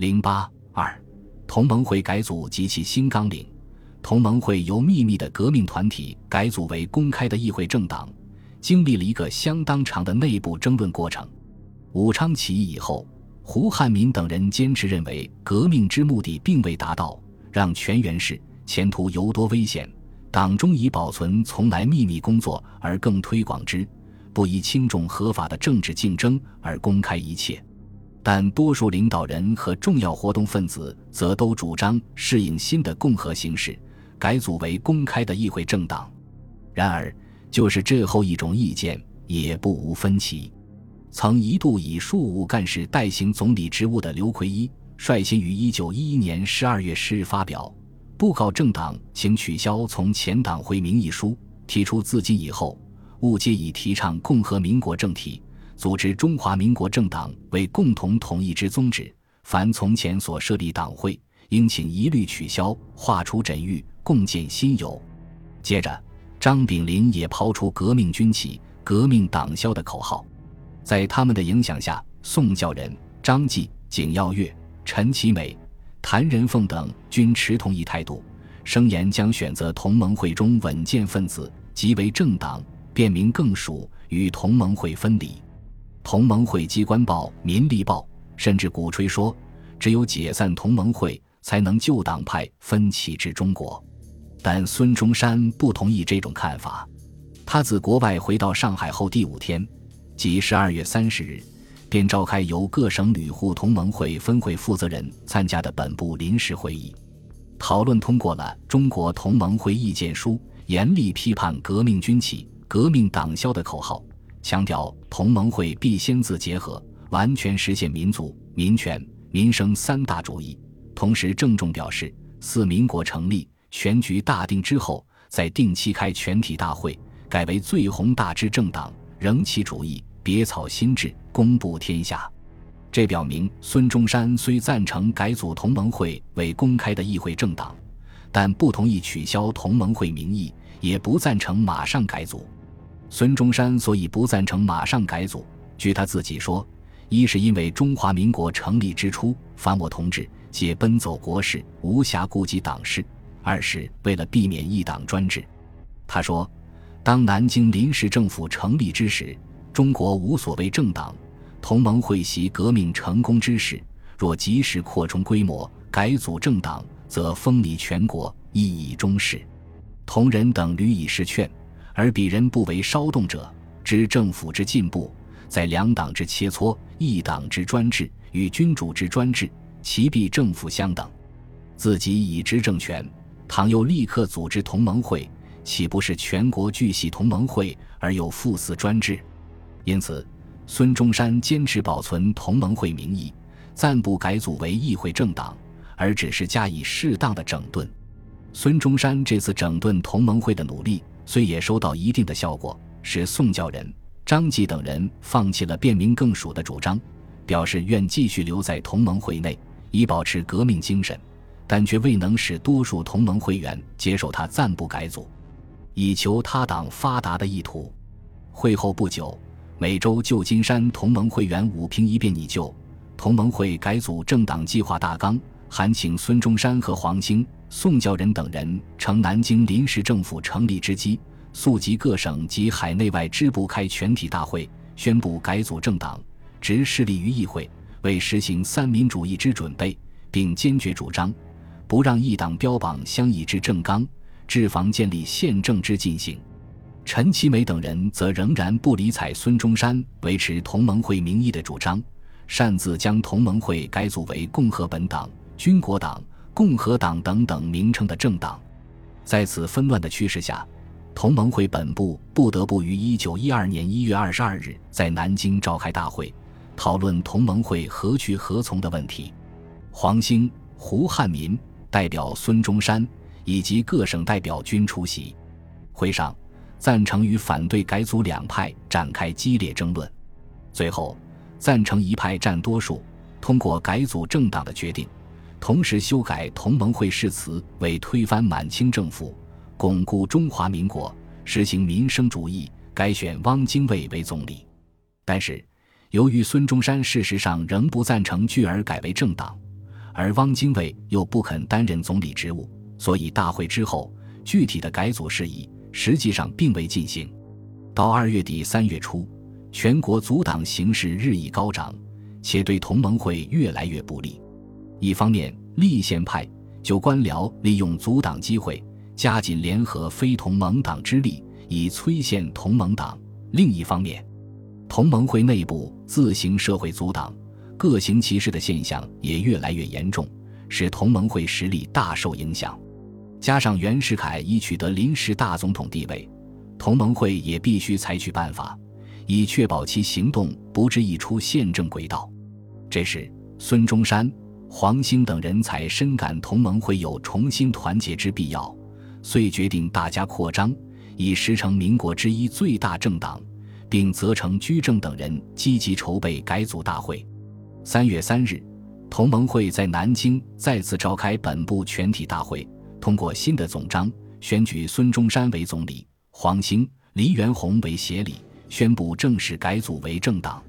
零八二，同盟会改组及其新纲领。同盟会由秘密的革命团体改组为公开的议会政党，经历了一个相当长的内部争论过程。武昌起义以后，胡汉民等人坚持认为革命之目的并未达到，让全元氏前途尤多危险。党中以保存从来秘密工作而更推广之，不以轻重合法的政治竞争而公开一切。但多数领导人和重要活动分子则都主张适应新的共和形式。改组为公开的议会政党，然而就是这后一种意见也不无分歧。曾一度以庶务干事代行总理职务的刘奎一，率先于一九一一年十二月十日发表布告政党，请取消从前党会名义书，提出自今以后务皆以提倡共和民国政体，组织中华民国政党为共同统一之宗旨。凡从前所设立党会，应请一律取消，划除枕域。共建新友。接着，张炳麟也抛出“革命军旗、革命党消”的口号。在他们的影响下，宋教仁、张继、景耀月、陈其美、谭仁凤等均持同一态度，声言将选择同盟会中稳健分子，即为政党，便名更属，与同盟会分离。同盟会机关报《民力报》甚至鼓吹说，只有解散同盟会，才能救党派分歧至中国。但孙中山不同意这种看法。他自国外回到上海后第五天，即十二月三十日，便召开由各省旅沪同盟会分会负责人参加的本部临时会议，讨论通过了《中国同盟会意见书》，严厉批判“革命军旗、革命党消”的口号，强调同盟会必先自结合，完全实现民族、民权、民生三大主义。同时郑重表示，四民国成立。全局大定之后，再定期开全体大会，改为最宏大之政党，仍其主义，别草新制，公布天下。这表明孙中山虽赞成改组同盟会为公开的议会政党，但不同意取消同盟会名义，也不赞成马上改组。孙中山所以不赞成马上改组，据他自己说，一是因为中华民国成立之初，凡我同志皆奔走国事，无暇顾及党事。二是为了避免一党专制，他说：“当南京临时政府成立之时，中国无所谓政党，同盟会习革命成功之时，若及时扩充规模，改组政党，则风靡全国，意义终始。”同仁等屡以示劝，而鄙人不为稍动者，知政府之进步，在两党之切磋，一党之专制与君主之专制，其必政府相等，自己已知政权。倘又立刻组织同盟会，岂不是全国俱系同盟会而又复似专制？因此，孙中山坚持保存同盟会名义，暂不改组为议会政党，而只是加以适当的整顿。孙中山这次整顿同盟会的努力，虽也收到一定的效果，使宋教仁、张继等人放弃了便民更属的主张，表示愿继续留在同盟会内，以保持革命精神。但却未能使多数同盟会员接受他暂不改组，以求他党发达的意图。会后不久，美洲旧金山同盟会员武平一便拟就同盟会改组政党计划大纲，函请孙中山和黄兴、宋教仁等人乘南京临时政府成立之机，速集各省及海内外支部开全体大会，宣布改组政党，直势力于议会，为实行三民主义之准备，并坚决主张。不让一党标榜相异之政纲，治防建立宪政之进行。陈其美等人则仍然不理睬孙中山维持同盟会名义的主张，擅自将同盟会改组为共和本党、军国党、共和党等等名称的政党。在此纷乱的趋势下，同盟会本部不得不于一九一二年一月二十二日在南京召开大会，讨论同盟会何去何从的问题。黄兴、胡汉民。代表孙中山以及各省代表均出席会上，赞成与反对改组两派展开激烈争论。最后，赞成一派占多数，通过改组政党的决定，同时修改同盟会誓词为推翻满清政府、巩固中华民国、实行民生主义，改选汪精卫为总理。但是，由于孙中山事实上仍不赞成拒而改为政党。而汪精卫又不肯担任总理职务，所以大会之后，具体的改组事宜实际上并未进行。到二月底三月初，全国阻党形势日益高涨，且对同盟会越来越不利。一方面，立宪派就官僚利用阻挡机会，加紧联合非同盟党之力，以摧陷同盟党；另一方面，同盟会内部自行社会阻挡、各行其事的现象也越来越严重，使同盟会实力大受影响。加上袁世凯已取得临时大总统地位。同盟会也必须采取办法，以确保其行动不致溢出宪政轨道。这时，孙中山、黄兴等人才深感同盟会有重新团结之必要，遂决定大加扩张，以实成民国之一最大政党，并责成居正等人积极筹备改组大会。三月三日，同盟会在南京再次召开本部全体大会，通过新的总章，选举孙中山为总理。黄兴、黎元洪为协理，宣布正式改组为政党。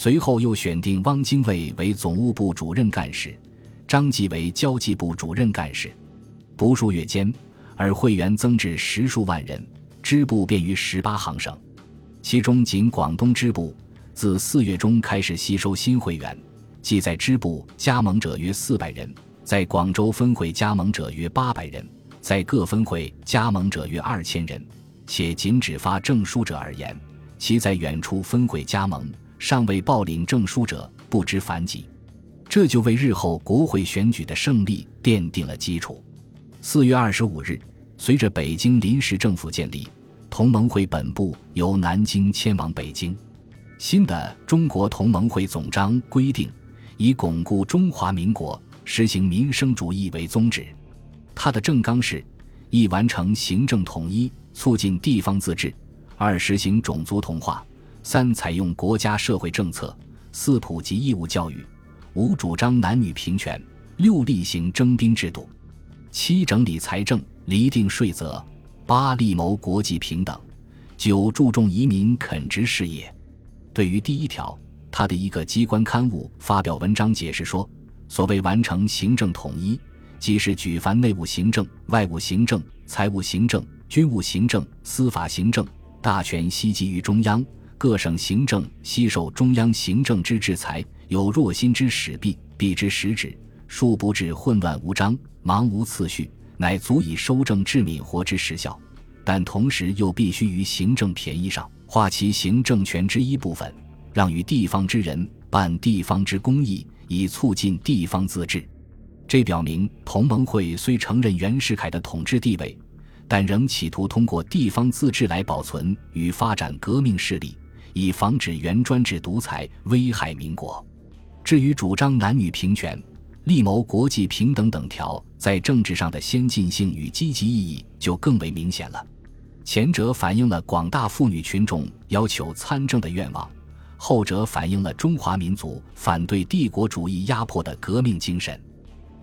随后又选定汪精卫为总务部主任干事，张继为交际部主任干事。不数月间，而会员增至十数万人，支部便于十八行省。其中仅广东支部自四月中开始吸收新会员，即在支部加盟者约四百人，在广州分会加盟者约八百人，在各分会加盟者约二千人。且仅只发证书者而言，其在远处分会加盟尚未报领证书者不知凡几，这就为日后国会选举的胜利奠定了基础。四月二十五日，随着北京临时政府建立，同盟会本部由南京迁往北京。新的《中国同盟会总章》规定，以巩固中华民国、实行民生主义为宗旨。它的政纲是：一、完成行政统一。促进地方自治，二实行种族同化，三采用国家社会政策，四普及义务教育，五主张男女平权，六厉行征兵制度，七整理财政，厘定税则，八力谋国际平等，九注重移民垦殖事业。对于第一条，他的一个机关刊物发表文章解释说，所谓完成行政统一，即是举凡内务行政、外务行政、财务行政。军务行政、司法行政大权悉集于中央，各省行政悉受中央行政之制裁。有若心之使弊，必之实止，殊不致混乱无章、忙无次序，乃足以收政治敏活之实效。但同时又必须于行政便宜上划其行政权之一部分，让与地方之人办地方之公益，以促进地方自治。这表明同盟会虽承认袁世凯的统治地位。但仍企图通过地方自治来保存与发展革命势力，以防止原专制独裁危害民国。至于主张男女平权、力谋国际平等等条，在政治上的先进性与积极意义就更为明显了。前者反映了广大妇女群众要求参政的愿望，后者反映了中华民族反对帝国主义压迫的革命精神，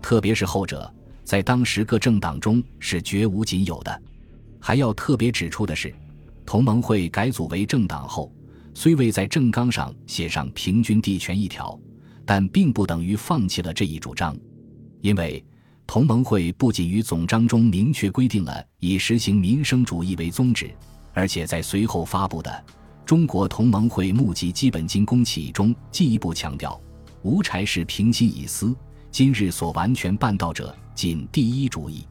特别是后者。在当时各政党中是绝无仅有的。还要特别指出的是，同盟会改组为政党后，虽未在政纲上写上平均地权一条，但并不等于放弃了这一主张。因为同盟会不仅于总章中明确规定了以实行民生主义为宗旨，而且在随后发布的《中国同盟会募集基本金公启》中进一步强调：“无柴是平心以思，今日所完全办到者。”仅第一主义，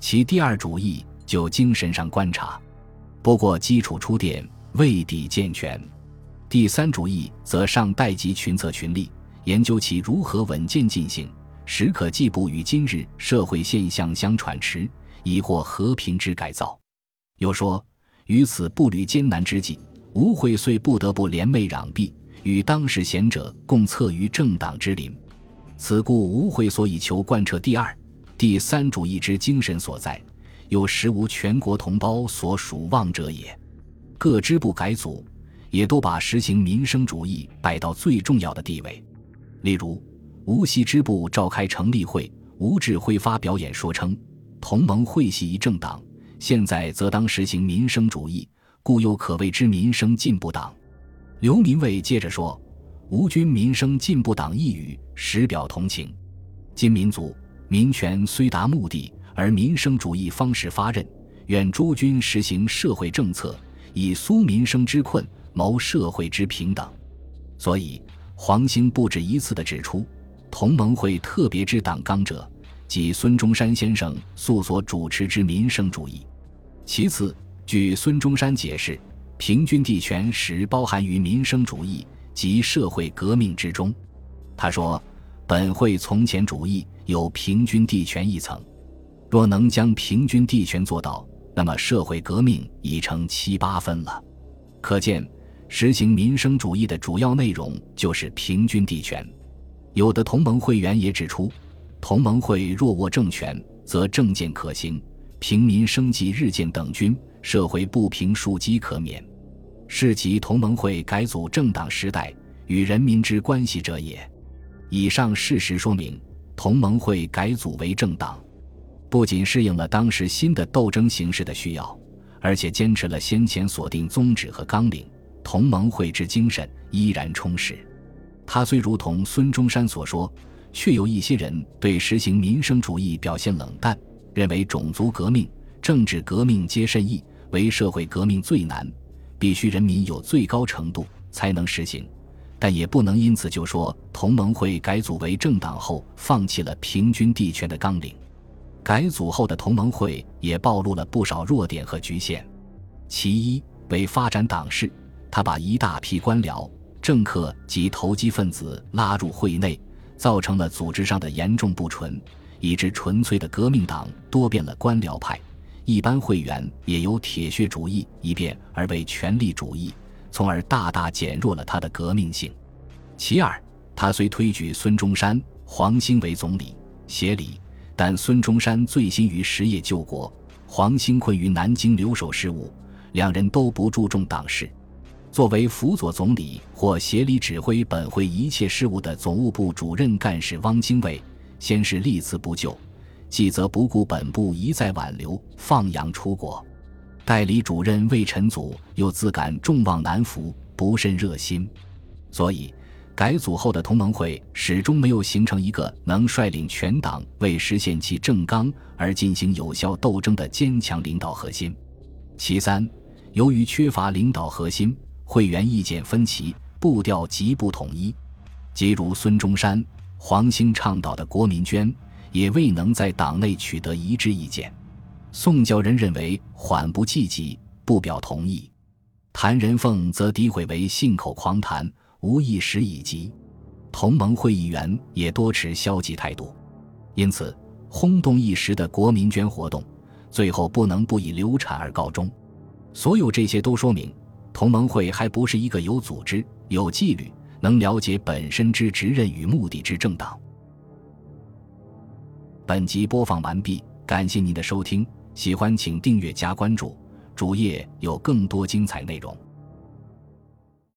其第二主义就精神上观察，不过基础初奠未必健全。第三主义则上待及群策群力，研究其如何稳健进行，时可既不与今日社会现象相喘持，以获和平之改造。又说，于此步履艰难之际，吴会遂不得不联袂攘臂，与当时贤者共策于政党之林。此故吴会所以求贯彻第二。第三主义之精神所在，有实无全国同胞所属望者也。各支部改组，也都把实行民生主义摆到最重要的地位。例如，无锡支部召开成立会，吴志辉发表演说称：“同盟会系一政党，现在则当实行民生主义，故又可谓之民生进步党。”刘民卫接着说：“吴军民生进步党一语，实表同情。”今民族民权虽达目的，而民生主义方始发轫。愿诸君实行社会政策，以苏民生之困，谋社会之平等。所以，黄兴不止一次地指出，同盟会特别之党纲者，即孙中山先生素所主持之民生主义。其次，据孙中山解释，平均地权实包含于民生主义及社会革命之中。他说：“本会从前主义有平均地权一层，若能将平均地权做到。”那么社会革命已成七八分了，可见实行民生主义的主要内容就是平均地权。有的同盟会员也指出，同盟会若握政权，则政见可行，平民生计日渐等均，社会不平庶几可免，是即同盟会改组政党时代与人民之关系者也。以上事实说明，同盟会改组为政党。不仅适应了当时新的斗争形势的需要，而且坚持了先前所定宗旨和纲领，同盟会之精神依然充实。他虽如同孙中山所说，却有一些人对实行民生主义表现冷淡，认为种族革命、政治革命皆甚易，唯社会革命最难，必须人民有最高程度才能实行。但也不能因此就说同盟会改组为政党后放弃了平均地权的纲领。改组后的同盟会也暴露了不少弱点和局限。其一为发展党势，他把一大批官僚、政客及投机分子拉入会内，造成了组织上的严重不纯，以致纯粹的革命党多变了官僚派，一般会员也由铁血主义一变而为权力主义，从而大大减弱了他的革命性。其二，他虽推举孙中山、黄兴为总理、协理。但孙中山醉心于实业救国，黄兴困于南京留守事务，两人都不注重党事。作为辅佐总理或协理指挥本会一切事务的总务部主任干事汪精卫，先是立辞不就，继则不顾本部一再挽留，放羊出国。代理主任魏晨祖又自感众望难服，不甚热心，所以。改组后的同盟会始终没有形成一个能率领全党为实现其政纲而进行有效斗争的坚强领导核心。其三，由于缺乏领导核心，会员意见分歧，步调极不统一。即如孙中山、黄兴倡导的国民捐，也未能在党内取得一致意见。宋教仁认为缓不济急，不表同意。谭仁凤则诋毁为信口狂谈。无一时已及，同盟会议员也多持消极态度，因此轰动一时的国民捐活动，最后不能不以流产而告终。所有这些都说明，同盟会还不是一个有组织、有纪律、能了解本身之职任与目的之政党。本集播放完毕，感谢您的收听，喜欢请订阅加关注，主页有更多精彩内容。